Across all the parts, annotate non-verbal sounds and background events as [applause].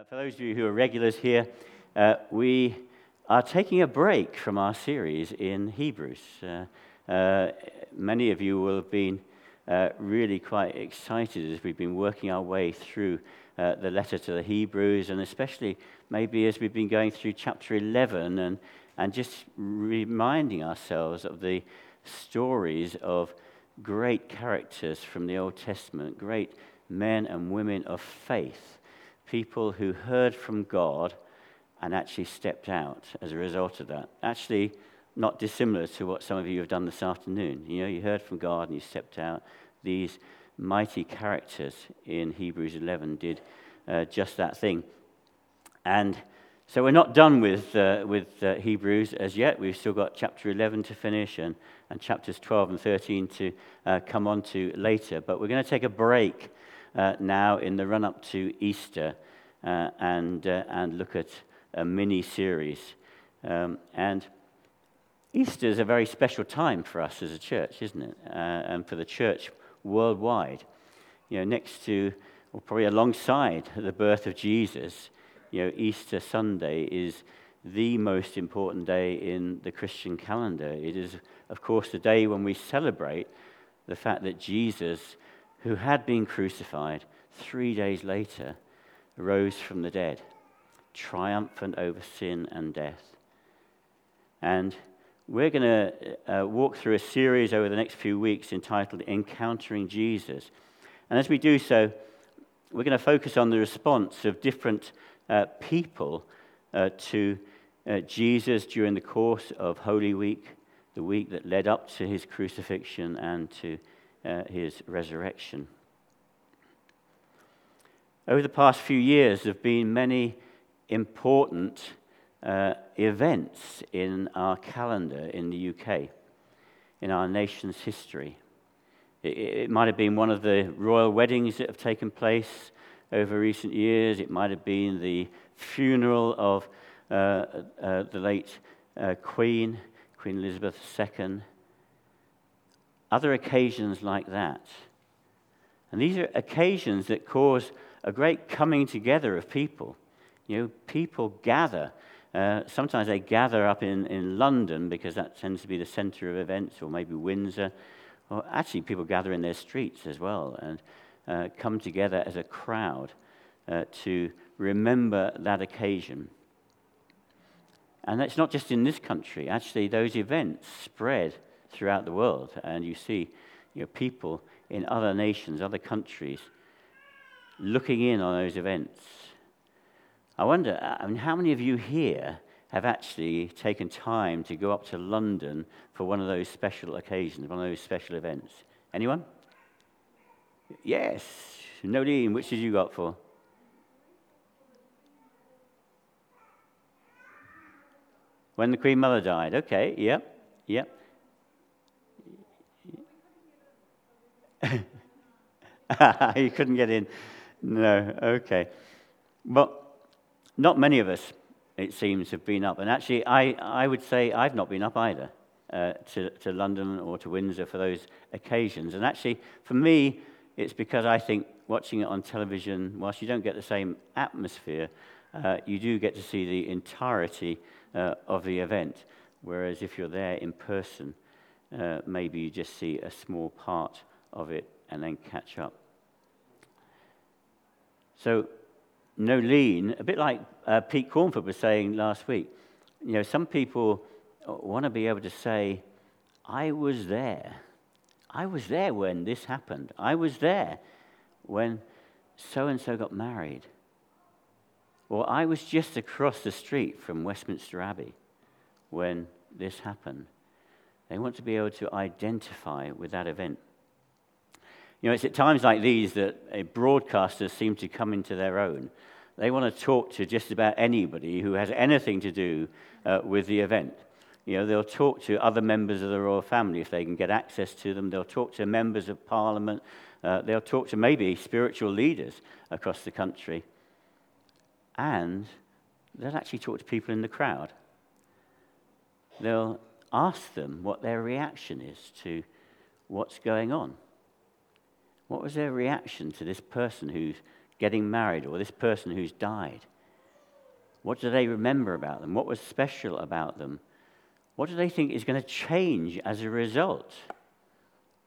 Uh, for those of you who are regulars here, uh, we are taking a break from our series in Hebrews. Uh, uh many of you will have been uh, really quite excited as we've been working our way through the letter to the Hebrews, and especially maybe as we've been going through chapter 11 and, and just reminding ourselves of the stories of great characters from the Old Testament, great men and women of faith people who heard from God and actually stepped out as a result of that. Actually, not dissimilar to what some of you have done this afternoon. You know, you heard from God and you stepped out. These mighty characters in Hebrews 11 did uh, just that thing. And so we're not done with, uh, with uh, Hebrews as yet. We've still got chapter 11 to finish and, and chapters 12 and 13 to uh, come on to later. But we're going to take a break uh, now in the run up to Easter uh, and, uh, and look at a mini series. Um, and Easter is a very special time for us as a church, isn't it? Uh, and for the church worldwide. You know, next to, or probably alongside the birth of Jesus, you know, Easter Sunday is the most important day in the Christian calendar. It is, of course, the day when we celebrate the fact that Jesus who had been crucified, three days later rose from the dead, triumphant over sin and death. And we're going to uh, walk through a series over the next few weeks entitled Encountering Jesus. And as we do so, we're going to focus on the response of different uh, people uh, to uh, Jesus during the course of Holy Week, the week that led up to his crucifixion and to uh, his resurrection. Over the past few years, there have been many important uh, events in our calendar in the UK, in our nation's history. It, it, might have been one of the royal weddings that have taken place over recent years. It might have been the funeral of uh, uh, the late uh, Queen, Queen Elizabeth II other occasions like that. And these are occasions that cause a great coming together of people. You know, people gather. Uh, sometimes they gather up in, in London because that tends to be the center of events, or maybe Windsor. Or actually, people gather in their streets as well and uh, come together as a crowd uh, to remember that occasion. And it's not just in this country. Actually, those events spread throughout the world, and you see you know, people in other nations, other countries, looking in on those events. I wonder, uh, I mean, how many of you here have actually taken time to go up to London for one of those special occasions, one of those special events? Anyone? Yes. Nodine, which did you go up for? When the Queen Mother died. Okay, yep, yep. [laughs] you couldn't get in. No, okay. But not many of us, it seems, have been up. And actually, I, I would say I've not been up either uh, to, to London or to Windsor for those occasions. And actually, for me, it's because I think watching it on television, whilst you don't get the same atmosphere, uh, you do get to see the entirety uh, of the event. Whereas if you're there in person, uh, maybe you just see a small part of it and then catch up. So, no lean, a bit like uh, Pete Cornford was saying last week. You know, some people want to be able to say, I was there. I was there when this happened. I was there when so and so got married. Or I was just across the street from Westminster Abbey when this happened. They want to be able to identify with that event. You know, it's at times like these that broadcasters seem to come into their own. They want to talk to just about anybody who has anything to do uh, with the event. You know, they'll talk to other members of the royal family if they can get access to them. They'll talk to members of parliament. Uh, they'll talk to maybe spiritual leaders across the country. And they'll actually talk to people in the crowd. They'll ask them what their reaction is to what's going on. What was their reaction to this person who's getting married or this person who's died? What do they remember about them? What was special about them? What do they think is going to change as a result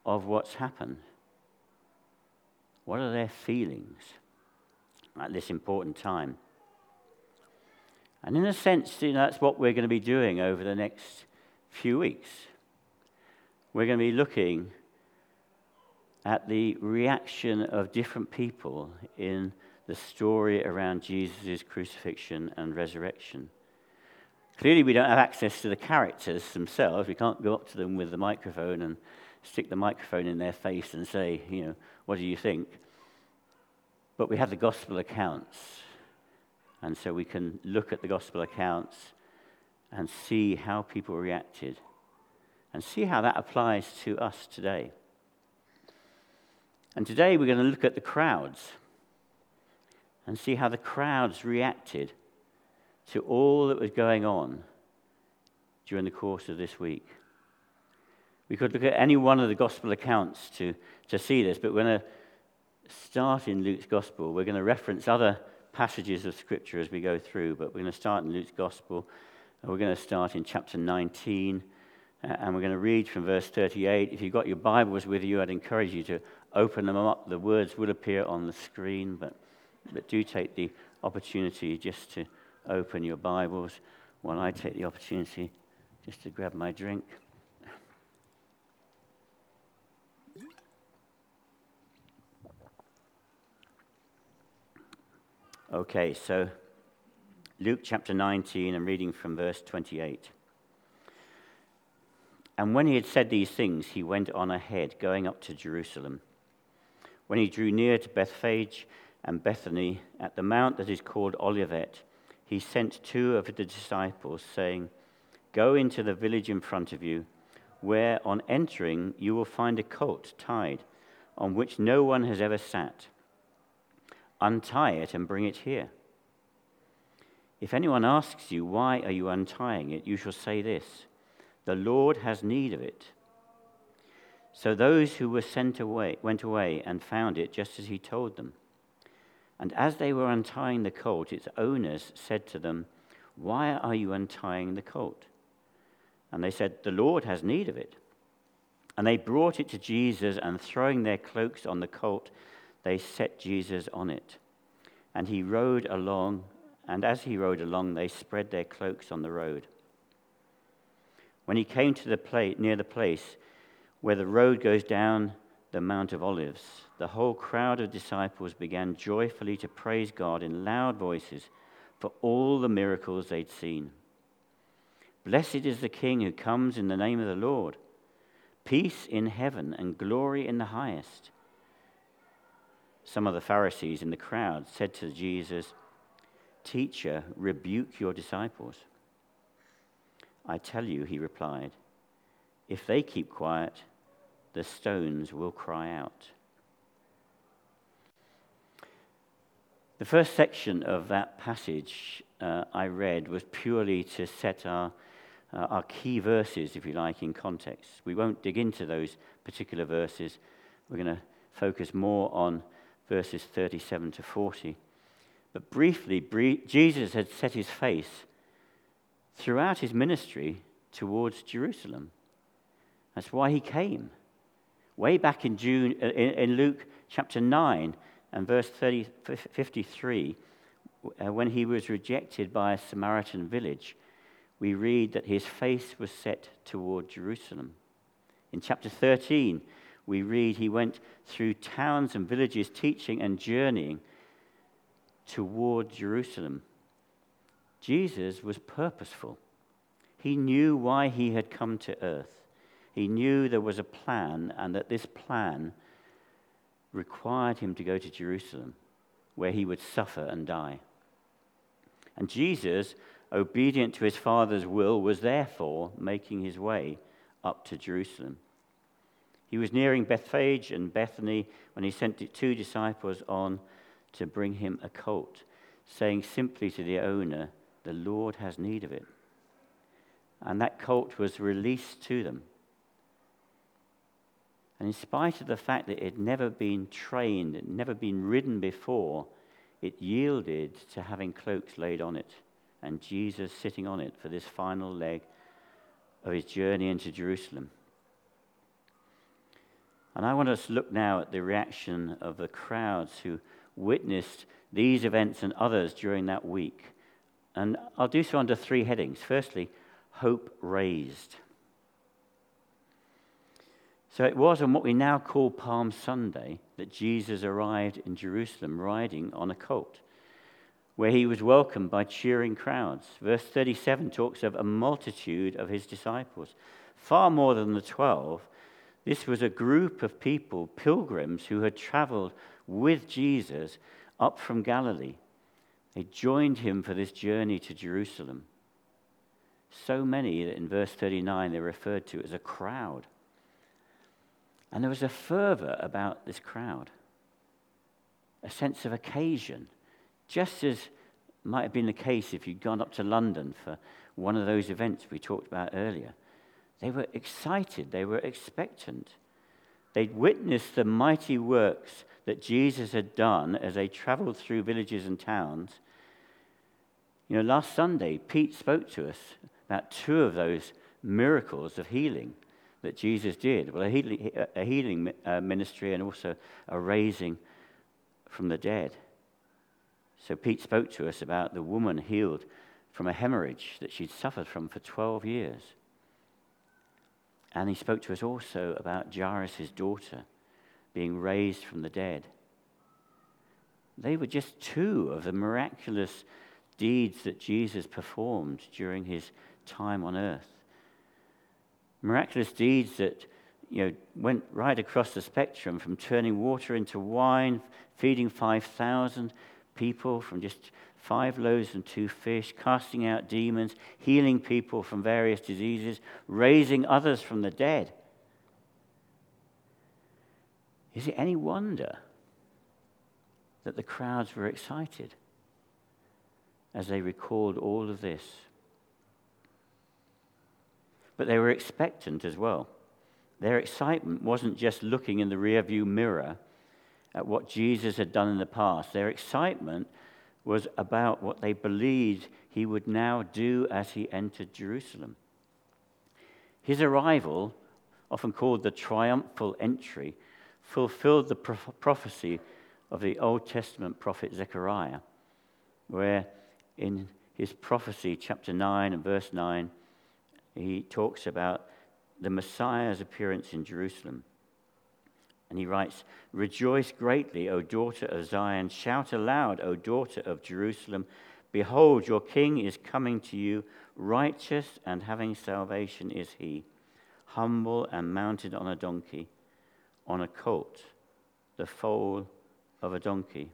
of what's happened? What are their feelings at this important time? And in a sense, you know, that's what we're going to be doing over the next few weeks. We're going to be looking at the reaction of different people in the story around Jesus' crucifixion and resurrection. Clearly, we don't have access to the characters themselves. We can't go up to them with the microphone and stick the microphone in their face and say, you know, what do you think? But we have the gospel accounts. And so we can look at the gospel accounts and see how people reacted and see how that applies to us today. And today we're going to look at the crowds and see how the crowds reacted to all that was going on during the course of this week. We could look at any one of the gospel accounts to, to see this, but we're going to start in Luke's gospel. We're going to reference other passages of scripture as we go through, but we're going to start in Luke's gospel. We're going to start in chapter 19, uh, and we're going to read from verse 38. If you've got your Bibles with you, I'd encourage you to open them up. The words will appear on the screen, but, but do take the opportunity just to open your Bibles while I take the opportunity just to grab my drink. Okay, so Luke chapter 19, I'm reading from verse 28. And when he had said these things, he went on ahead, going up to Jerusalem. When he drew near to Bethphage and Bethany at the mount that is called Olivet, he sent two of the disciples, saying, Go into the village in front of you, where on entering you will find a colt tied, on which no one has ever sat Untie it and bring it here. If anyone asks you, Why are you untying it? you shall say this The Lord has need of it. So those who were sent away went away and found it just as he told them. And as they were untying the colt, its owners said to them, Why are you untying the colt? And they said, The Lord has need of it. And they brought it to Jesus, and throwing their cloaks on the colt, they set Jesus on it. And he rode along, and as he rode along, they spread their cloaks on the road. When he came to the place, near the place where the road goes down the Mount of Olives, the whole crowd of disciples began joyfully to praise God in loud voices for all the miracles they'd seen. Blessed is the King who comes in the name of the Lord. Peace in heaven and glory in the highest some of the Pharisees in the crowd said to Jesus, Teacher, rebuke your disciples. I tell you, he replied, if they keep quiet, the stones will cry out. The first section of that passage uh, I read was purely to set our, uh, our key verses, if you like, in context. We won't dig into those particular verses. We're going to focus more on verses 37 to 40. But briefly, Jesus had set his face throughout his ministry towards Jerusalem. That's why he came. Way back in, June, uh, in Luke chapter 9 and verse 30, 53, uh, when he was rejected by a Samaritan village, we read that his face was set toward Jerusalem. In chapter 13, we read he went through towns and villages teaching and journeying toward Jerusalem. Jesus was purposeful. He knew why he had come to earth. He knew there was a plan and that this plan required him to go to Jerusalem, where he would suffer and die. And Jesus, obedient to his Father's will, was therefore making his way up to Jerusalem. He was nearing Bethphage and Bethany when he sent two disciples on to bring him a colt, saying simply to the owner, The Lord has need of it. And that colt was released to them. And in spite of the fact that it had never been trained, it had never been ridden before, it yielded to having cloaks laid on it and Jesus sitting on it for this final leg of his journey into Jerusalem. And I want us to look now at the reaction of the crowds who witnessed these events and others during that week. And I'll do so under three headings. Firstly, hope raised. So it was on what we now call Palm Sunday that Jesus arrived in Jerusalem riding on a colt, where he was welcomed by cheering crowds. Verse 37 talks of a multitude of his disciples, far more than the twelve. This was a group of people, pilgrims, who had traveled with Jesus up from Galilee. They joined him for this journey to Jerusalem. So many that in verse 39 they're referred to as a crowd. And there was a fervor about this crowd, a sense of occasion, just as might have been the case if you'd gone up to London for one of those events we talked about earlier. They were excited, they were expectant. They'd witnessed the mighty works that Jesus had done as they traveled through villages and towns. You know, last Sunday, Pete spoke to us about two of those miracles of healing that Jesus did. Well, a healing, a healing uh, ministry and also a raising from the dead. So Pete spoke to us about the woman healed from a hemorrhage that she'd suffered from for 12 years. And he spoke to us also about Jairus' daughter being raised from the dead. They were just two of the miraculous deeds that Jesus performed during his time on earth miraculous deeds that you know, went right across the spectrum from turning water into wine, feeding 5,000 people from just five loaves and two fish, casting out demons, healing people from various diseases, raising others from the dead. Is it any wonder that the crowds were excited as they recalled all of this? But they were expectant as well. Their excitement wasn't just looking in the rearview mirror at what Jesus had done in the past. Their excitement was about what they believed he would now do as he entered Jerusalem. His arrival, often called the triumphal entry, fulfilled the prophecy of the Old Testament prophet Zechariah, where in his prophecy, chapter 9 and verse 9, he talks about the Messiah's appearance in Jerusalem. And he writes, Rejoice greatly, O daughter of Zion. Shout aloud, O daughter of Jerusalem. Behold, your king is coming to you. Righteous and having salvation is he, humble and mounted on a donkey, on a colt, the foal of a donkey.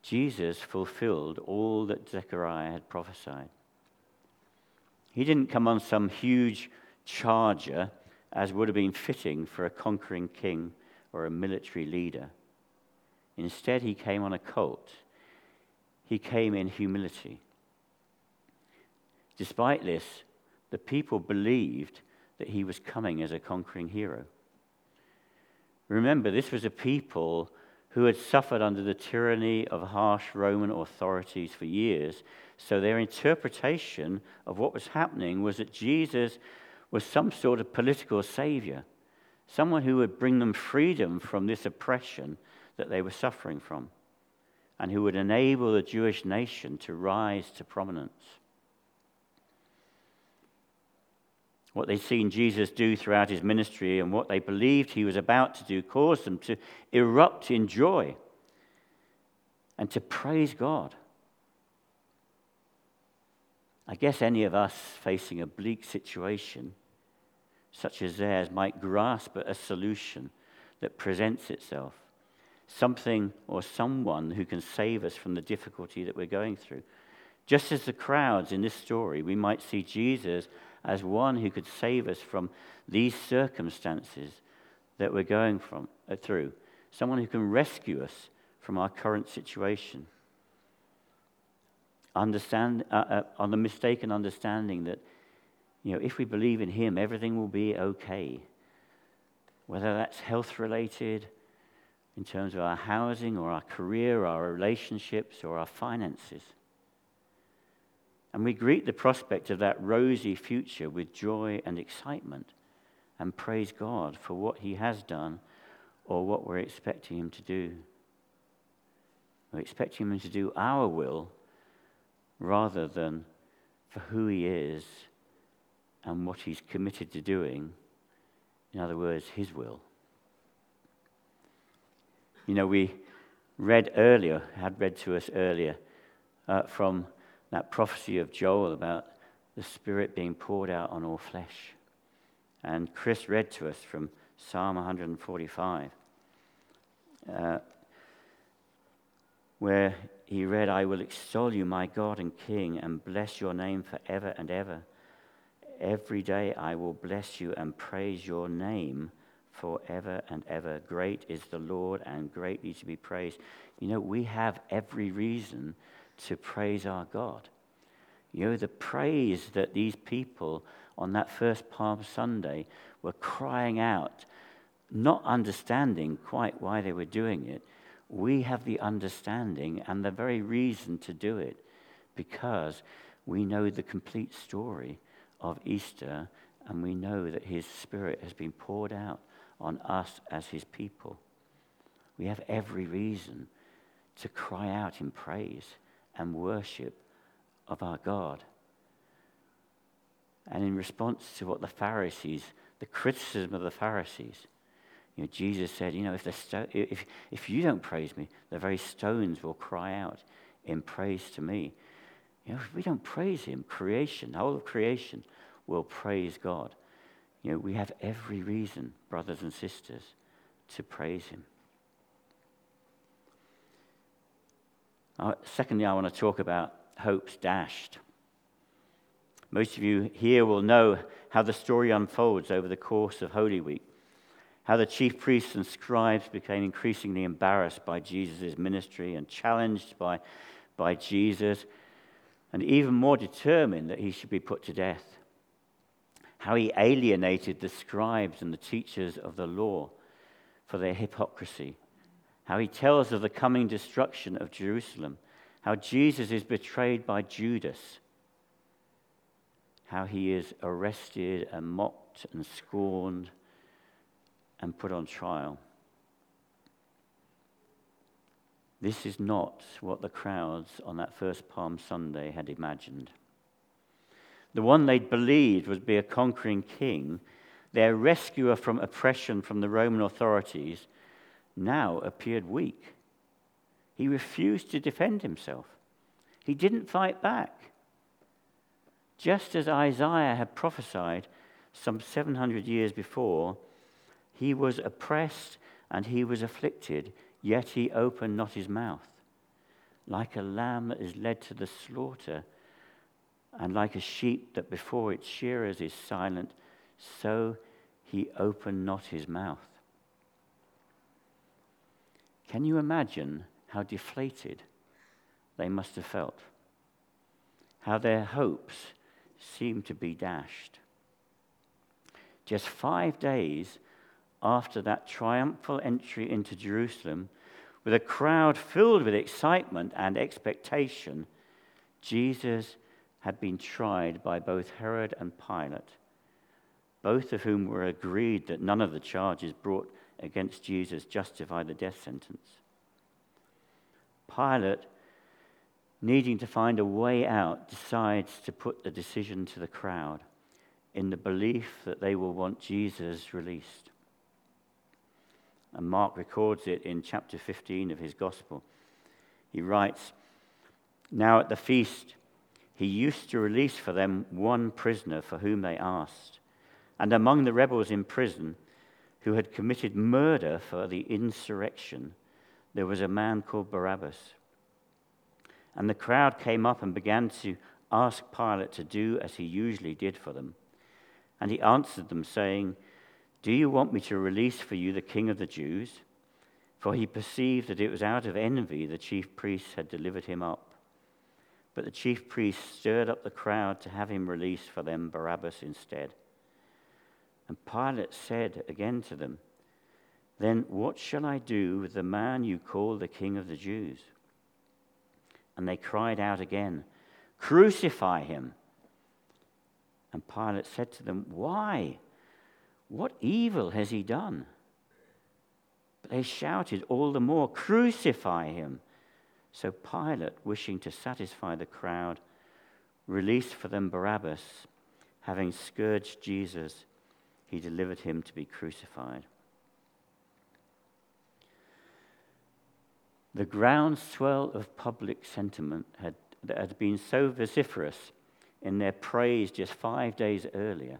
Jesus fulfilled all that Zechariah had prophesied. He didn't come on some huge charger, as would have been fitting for a conquering king or a military leader. Instead, he came on a colt. He came in humility. Despite this, the people believed that he was coming as a conquering hero. Remember, this was a people who had suffered under the tyranny of harsh Roman authorities for years so their interpretation of what was happening was that Jesus was some sort of political savior, someone who would bring them freedom from this oppression that they were suffering from, and who would enable the Jewish nation to rise to prominence. What they'd seen Jesus do throughout his ministry and what they believed he was about to do caused them to erupt in joy and to praise God. I guess any of us facing a bleak situation, such as theirs, might grasp at a solution that presents itself. Something or someone who can save us from the difficulty that we're going through. Just as the crowds in this story, we might see Jesus as one who could save us from these circumstances that we're going from, uh, through. Someone who can rescue us from our current situation understand, uh, uh, on the mistaken understanding that, you know, if we believe in Him, everything will be okay. Whether that's health related, in terms of our housing or our career, our relationships, or our finances. And we greet the prospect of that rosy future with joy and excitement and praise God for what He has done or what we're expecting Him to do. We're expecting Him to do our will rather than for who He is and what He's committed to doing. In other words, His will. You know, we read earlier, had read to us earlier uh, from that prophecy of Joel about the Spirit being poured out on all flesh. And Chris read to us from Psalm 145, uh, where he read, I will extol you, my God and King, and bless your name forever and ever. Every day I will bless you and praise your name forever and ever. Great is the Lord and greatly to be praised. You know, we have every reason to praise our God. You know, the praise that these people on that first Palm Sunday were crying out, not understanding quite why they were doing it. We have the understanding and the very reason to do it because we know the complete story of Easter and we know that His Spirit has been poured out on us as his people. We have every reason to cry out in praise and worship of our God. And in response to what the Pharisees, the criticism of the Pharisees, you know, Jesus said, you know, if, the sto- if, if you don't praise me, the very stones will cry out in praise to me. You know, if we don't praise him, creation, the whole of creation will praise God. You know, we have every reason, brothers and sisters, to praise Him. Uh, secondly, I want to talk about hopes dashed. Most of you here will know how the story unfolds over the course of Holy Week, how the chief priests and scribes became increasingly embarrassed by Jesus' ministry and challenged by, by Jesus, and even more determined that he should be put to death how he alienated the scribes and the teachers of the law for their hypocrisy, how he tells of the coming destruction of Jerusalem, how Jesus is betrayed by Judas, how he is arrested and mocked and scorned and put on trial. This is not what the crowds on that first Palm Sunday had imagined the one they'd believed would be a conquering king, their rescuer from oppression from the Roman authorities, now appeared weak. He refused to defend himself. He didn't fight back. Just as Isaiah had prophesied some 700 years before, he was oppressed and he was afflicted, yet he opened not his mouth. Like a lamb that is led to the slaughter, and like a sheep that before its shearers is silent, so he opened not his mouth. Can you imagine how deflated they must have felt? How their hopes seemed to be dashed. Just five days after that triumphal entry into Jerusalem, with a crowd filled with excitement and expectation, Jesus had been tried by both Herod and Pilate, both of whom were agreed that none of the charges brought against Jesus justified the death sentence. Pilate, needing to find a way out, decides to put the decision to the crowd in the belief that they will want Jesus released. And Mark records it in chapter 15 of his gospel. He writes, Now at the feast, he used to release for them one prisoner for whom they asked. And among the rebels in prison who had committed murder for the insurrection, there was a man called Barabbas. And the crowd came up and began to ask Pilate to do as he usually did for them. And he answered them, saying, Do you want me to release for you the king of the Jews? For he perceived that it was out of envy the chief priests had delivered him up. But the chief priests stirred up the crowd to have him release for them Barabbas instead. And Pilate said again to them, Then what shall I do with the man you call the king of the Jews? And they cried out again, Crucify him. And Pilate said to them, Why? What evil has he done? But they shouted all the more, Crucify him. So Pilate, wishing to satisfy the crowd, released for them Barabbas. Having scourged Jesus, he delivered him to be crucified. The groundswell of public sentiment had, that had been so vociferous in their praise just five days earlier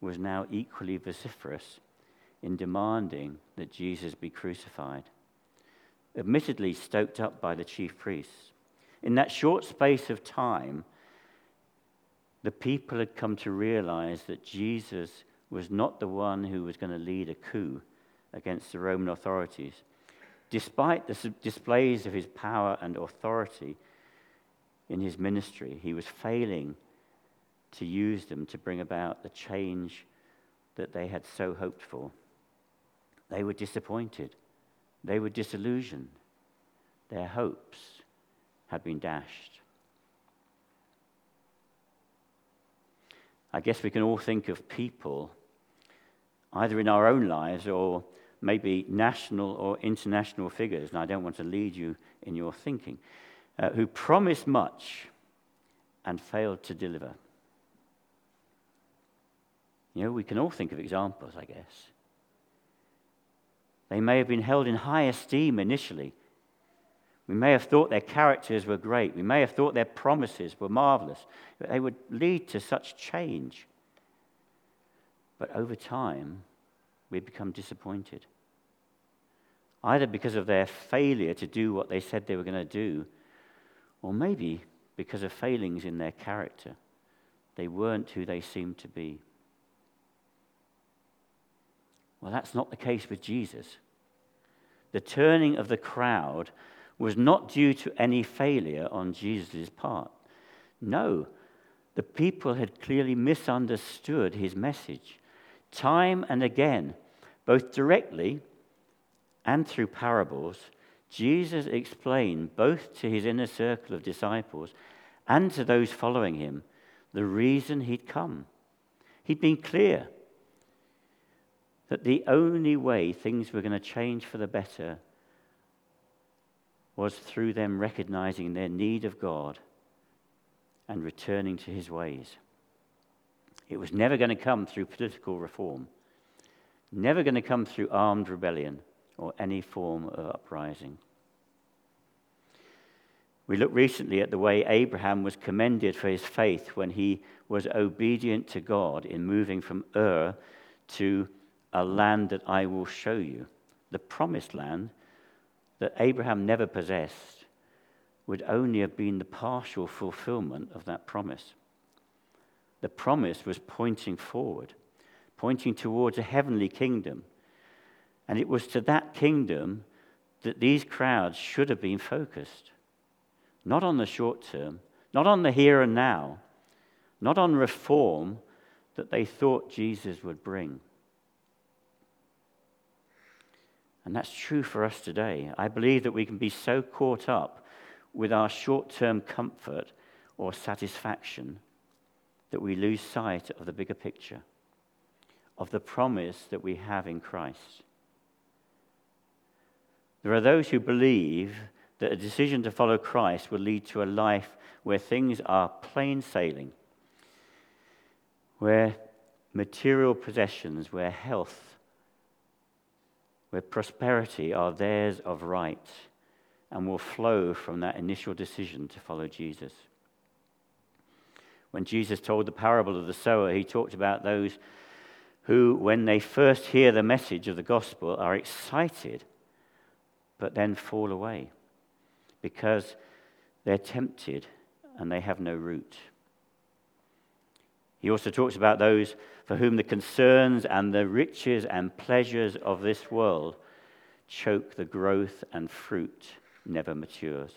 was now equally vociferous in demanding that Jesus be crucified. Admittedly, stoked up by the chief priests. In that short space of time, the people had come to realize that Jesus was not the one who was going to lead a coup against the Roman authorities Despite the displays of his power and authority in his ministry, he was failing to use them to bring about the change that they had so hoped for. They were disappointed. They were disillusioned. Their hopes had been dashed. I guess we can all think of people, either in our own lives or maybe national or international figures, and I don't want to lead you in your thinking, uh, who promised much and failed to deliver. You know, we can all think of examples, I guess. They may have been held in high esteem initially. We may have thought their characters were great. We may have thought their promises were marvelous. But they would lead to such change. But over time, we become disappointed either because of their failure to do what they said they were going to do, or maybe because of failings in their character. They weren't who they seemed to be. Well, that's not the case with Jesus. The turning of the crowd was not due to any failure on Jesus' part. No, the people had clearly misunderstood his message. Time and again, both directly and through parables, Jesus explained both to his inner circle of disciples and to those following him the reason he'd come. He'd been clear that the only way things were going to change for the better was through them recognizing their need of God and returning to his ways. It was never going to come through political reform, never going to come through armed rebellion or any form of uprising. We looked recently at the way Abraham was commended for his faith when he was obedient to God in moving from Ur to a land that I will show you. The promised land that Abraham never possessed would only have been the partial fulfillment of that promise. The promise was pointing forward, pointing towards a heavenly kingdom and it was to that kingdom that these crowds should have been focused. Not on the short term, not on the here and now, not on reform that they thought Jesus would bring. And that's true for us today. I believe that we can be so caught up with our short term comfort or satisfaction that we lose sight of the bigger picture, of the promise that we have in Christ. There are those who believe that a decision to follow Christ will lead to a life where things are plain sailing, where material possessions, where health, where prosperity are theirs of right and will flow from that initial decision to follow Jesus. When Jesus told the parable of the sower, he talked about those who, when they first hear the message of the gospel, are excited but then fall away because they're tempted and they have no root. He also talks about those for whom the concerns and the riches and pleasures of this world choke the growth and fruit never matures.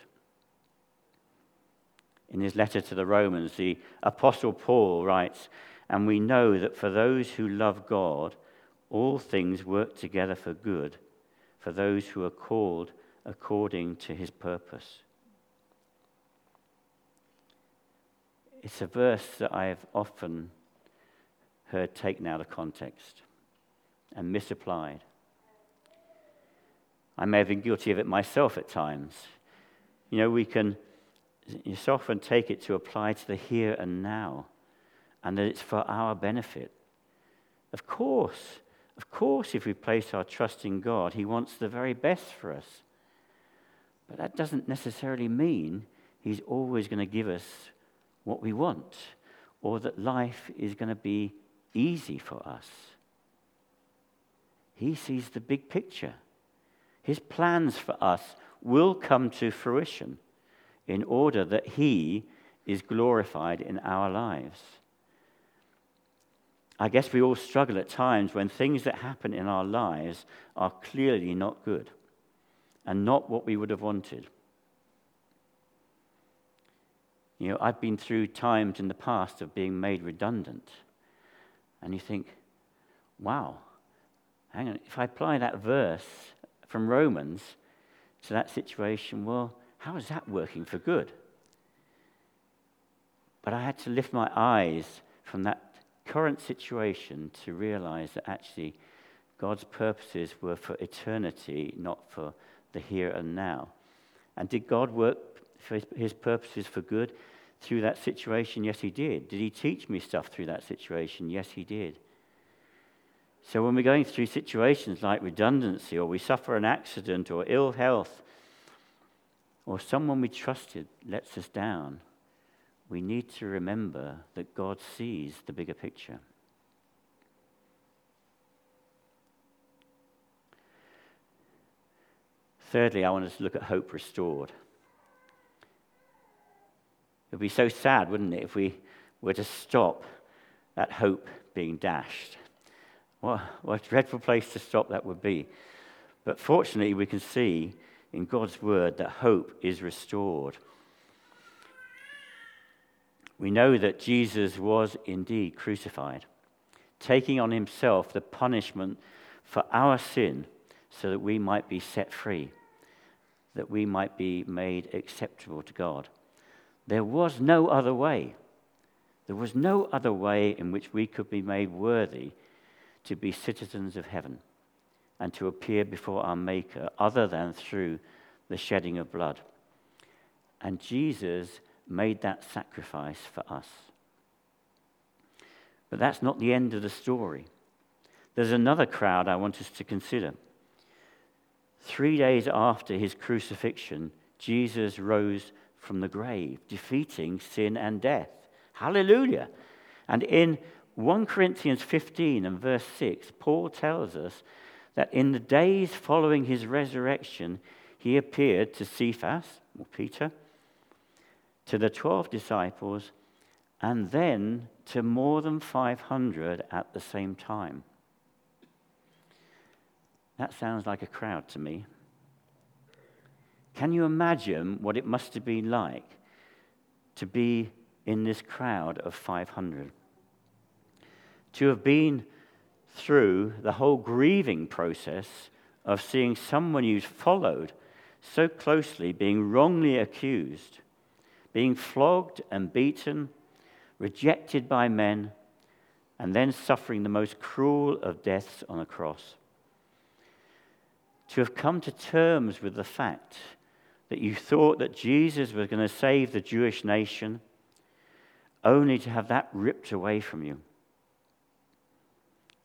In his letter to the Romans, the Apostle Paul writes, And we know that for those who love God, all things work together for good for those who are called according to his purpose. It's a verse that I have often heard taken out of context and misapplied. I may have been guilty of it myself at times. You know, we can so often take it to apply to the here and now, and that it's for our benefit. Of course, of course, if we place our trust in God, He wants the very best for us. But that doesn't necessarily mean He's always going to give us what we want or that life is going to be easy for us. He sees the big picture. His plans for us will come to fruition in order that He is glorified in our lives. I guess we all struggle at times when things that happen in our lives are clearly not good and not what we would have wanted. You know, I've been through times in the past of being made redundant. And you think, wow, hang on, if I apply that verse from Romans to that situation, well, how is that working for good? But I had to lift my eyes from that current situation to realize that actually God's purposes were for eternity, not for the here and now. And did God work for his, his, purposes for good through that situation? Yes, he did. Did he teach me stuff through that situation? Yes, he did. So when we're going through situations like redundancy, or we suffer an accident, or ill health, or someone we trusted lets us down, we need to remember that God sees the bigger picture. Thirdly, I want us to look at hope restored. It would be so sad, wouldn't it, if we were to stop that hope being dashed. What, what a dreadful place to stop that would be. But fortunately, we can see in God's word that hope is restored. We know that Jesus was indeed crucified, taking on himself the punishment for our sin so that we might be set free, that we might be made acceptable to God. There was no other way. There was no other way in which we could be made worthy to be citizens of heaven and to appear before our Maker other than through the shedding of blood. And Jesus made that sacrifice for us. But that's not the end of the story. There's another crowd I want us to consider. Three days after his crucifixion, Jesus rose from the grave, defeating sin and death. Hallelujah. And in 1 Corinthians 15 and verse 6, Paul tells us that in the days following his resurrection, he appeared to Cephas, or Peter, to the 12 disciples, and then to more than 500 at the same time. That sounds like a crowd to me. Can you imagine what it must have been like to be in this crowd of 500? To have been through the whole grieving process of seeing someone you've followed so closely being wrongly accused being flogged and beaten, rejected by men, and then suffering the most cruel of deaths on a cross. To have come to terms with the fact that you thought that Jesus was going to save the Jewish nation, only to have that ripped away from you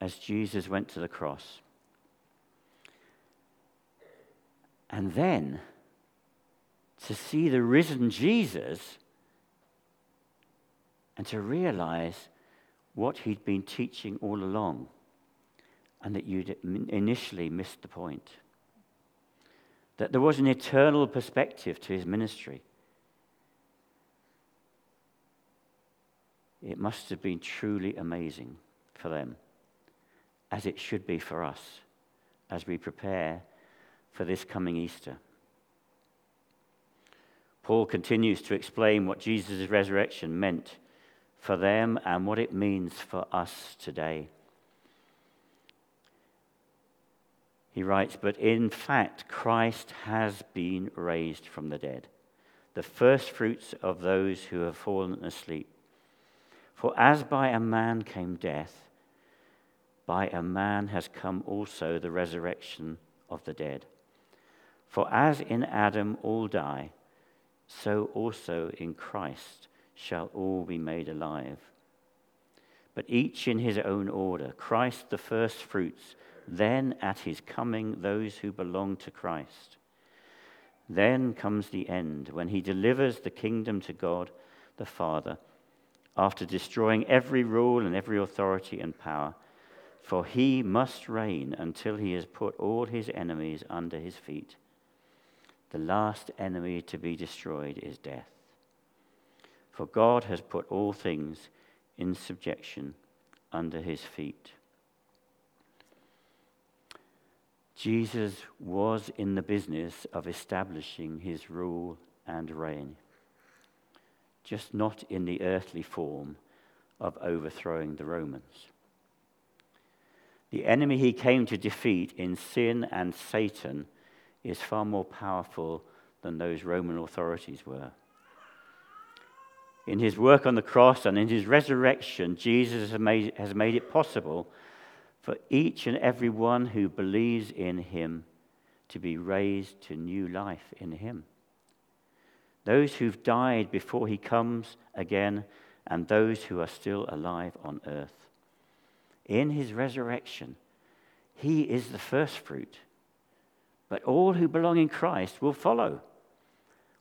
as Jesus went to the cross. And then to see the risen Jesus and to realize what he'd been teaching all along and that you'd initially missed the point. That there was an eternal perspective to his ministry. It must have been truly amazing for them, as it should be for us as we prepare for this coming Easter. Paul continues to explain what Jesus' resurrection meant for them and what it means for us today. He writes, But in fact, Christ has been raised from the dead, the firstfruits of those who have fallen asleep. For as by a man came death, by a man has come also the resurrection of the dead. For as in Adam all die, so also in Christ shall all be made alive. But each in his own order Christ the firstfruits then at his coming, those who belong to Christ. Then comes the end, when he delivers the kingdom to God the Father, after destroying every rule and every authority and power. For he must reign until he has put all his enemies under his feet. The last enemy to be destroyed is death. For God has put all things in subjection under his feet. Jesus was in the business of establishing his rule and reign, just not in the earthly form of overthrowing the Romans. The enemy he came to defeat in sin and Satan is far more powerful than those Roman authorities were. In his work on the cross and in his resurrection, Jesus has made, has made it possible for each and every one who believes in him to be raised to new life in him. Those who've died before he comes again, and those who are still alive on earth. In his resurrection, he is the first fruit, but all who belong in Christ will follow.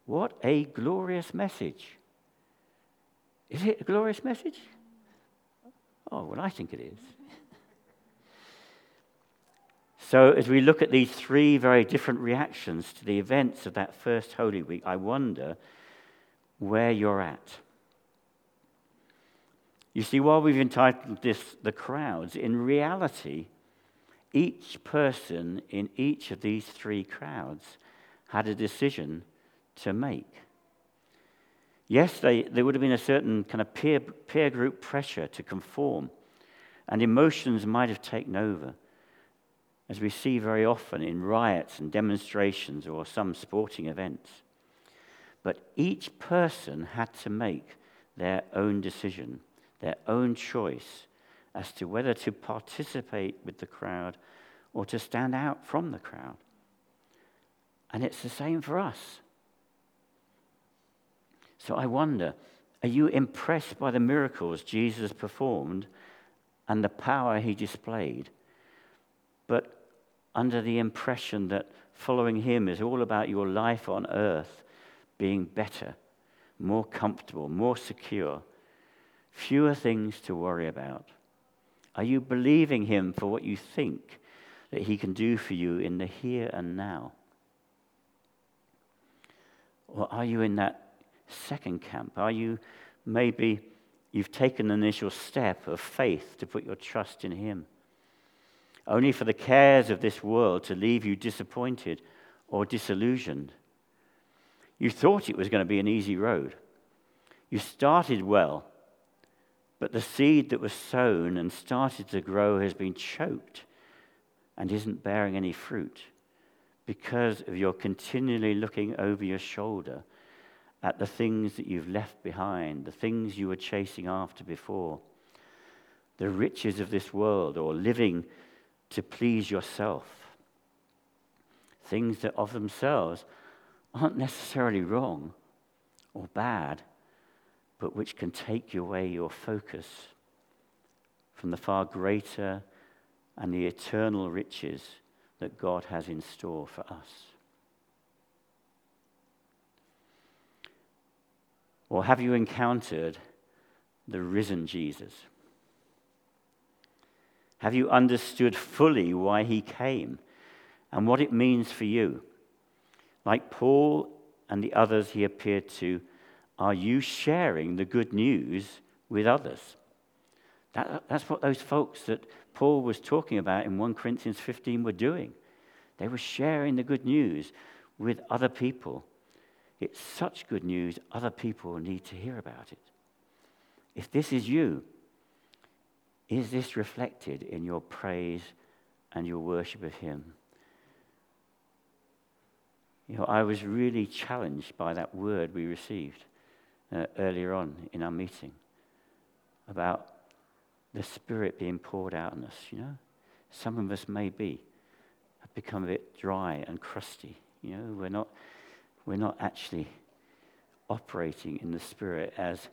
What a glorious message! Is it a glorious message? Oh, well, I think it is. So, as we look at these three very different reactions to the events of that first Holy Week, I wonder where you're at. You see, while we've entitled this The Crowds, in reality, each person in each of these three crowds had a decision to make. Yes, they, there would have been a certain kind of peer, peer group pressure to conform, and emotions might have taken over as we see very often in riots and demonstrations or some sporting events. But each person had to make their own decision, their own choice as to whether to participate with the crowd or to stand out from the crowd. And it's the same for us. So I wonder are you impressed by the miracles Jesus performed and the power he displayed? But under the impression that following Him is all about your life on earth being better, more comfortable, more secure, fewer things to worry about? Are you believing Him for what you think that He can do for you in the here and now? Or are you in that second camp? Are you maybe you've taken an initial step of faith to put your trust in Him? Only for the cares of this world to leave you disappointed or disillusioned. You thought it was going to be an easy road. You started well, but the seed that was sown and started to grow has been choked and isn't bearing any fruit because of your continually looking over your shoulder at the things that you've left behind, the things you were chasing after before, the riches of this world, or living to please yourself. Things that of themselves aren't necessarily wrong or bad, but which can take away your focus from the far greater and the eternal riches that God has in store for us. Or have you encountered the risen Jesus? Have you understood fully why he came and what it means for you? Like Paul and the others he appeared to, are you sharing the good news with others? That, that's what those folks that Paul was talking about in 1 Corinthians 15 were doing. They were sharing the good news with other people. It's such good news, other people need to hear about it. If this is you, is this reflected in your praise and your worship of Him? You know, I was really challenged by that word we received uh, earlier on in our meeting about the Spirit being poured out on us, you know. Some of us may be have become a bit dry and crusty. You know, we're not, we're not actually operating in the Spirit as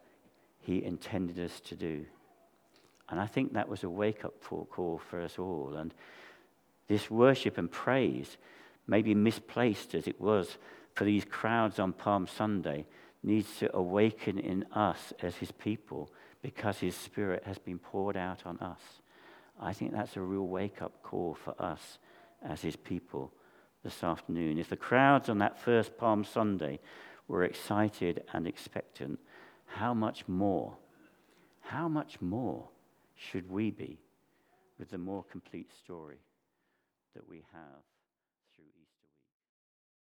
He intended us to do. And I think that was a wake up call for us all. And this worship and praise, maybe misplaced as it was for these crowds on Palm Sunday, needs to awaken in us as His people because His Spirit has been poured out on us. I think that's a real wake up call for us as His people this afternoon. If the crowds on that first Palm Sunday were excited and expectant, how much more, how much more should we be with the more complete story that we have?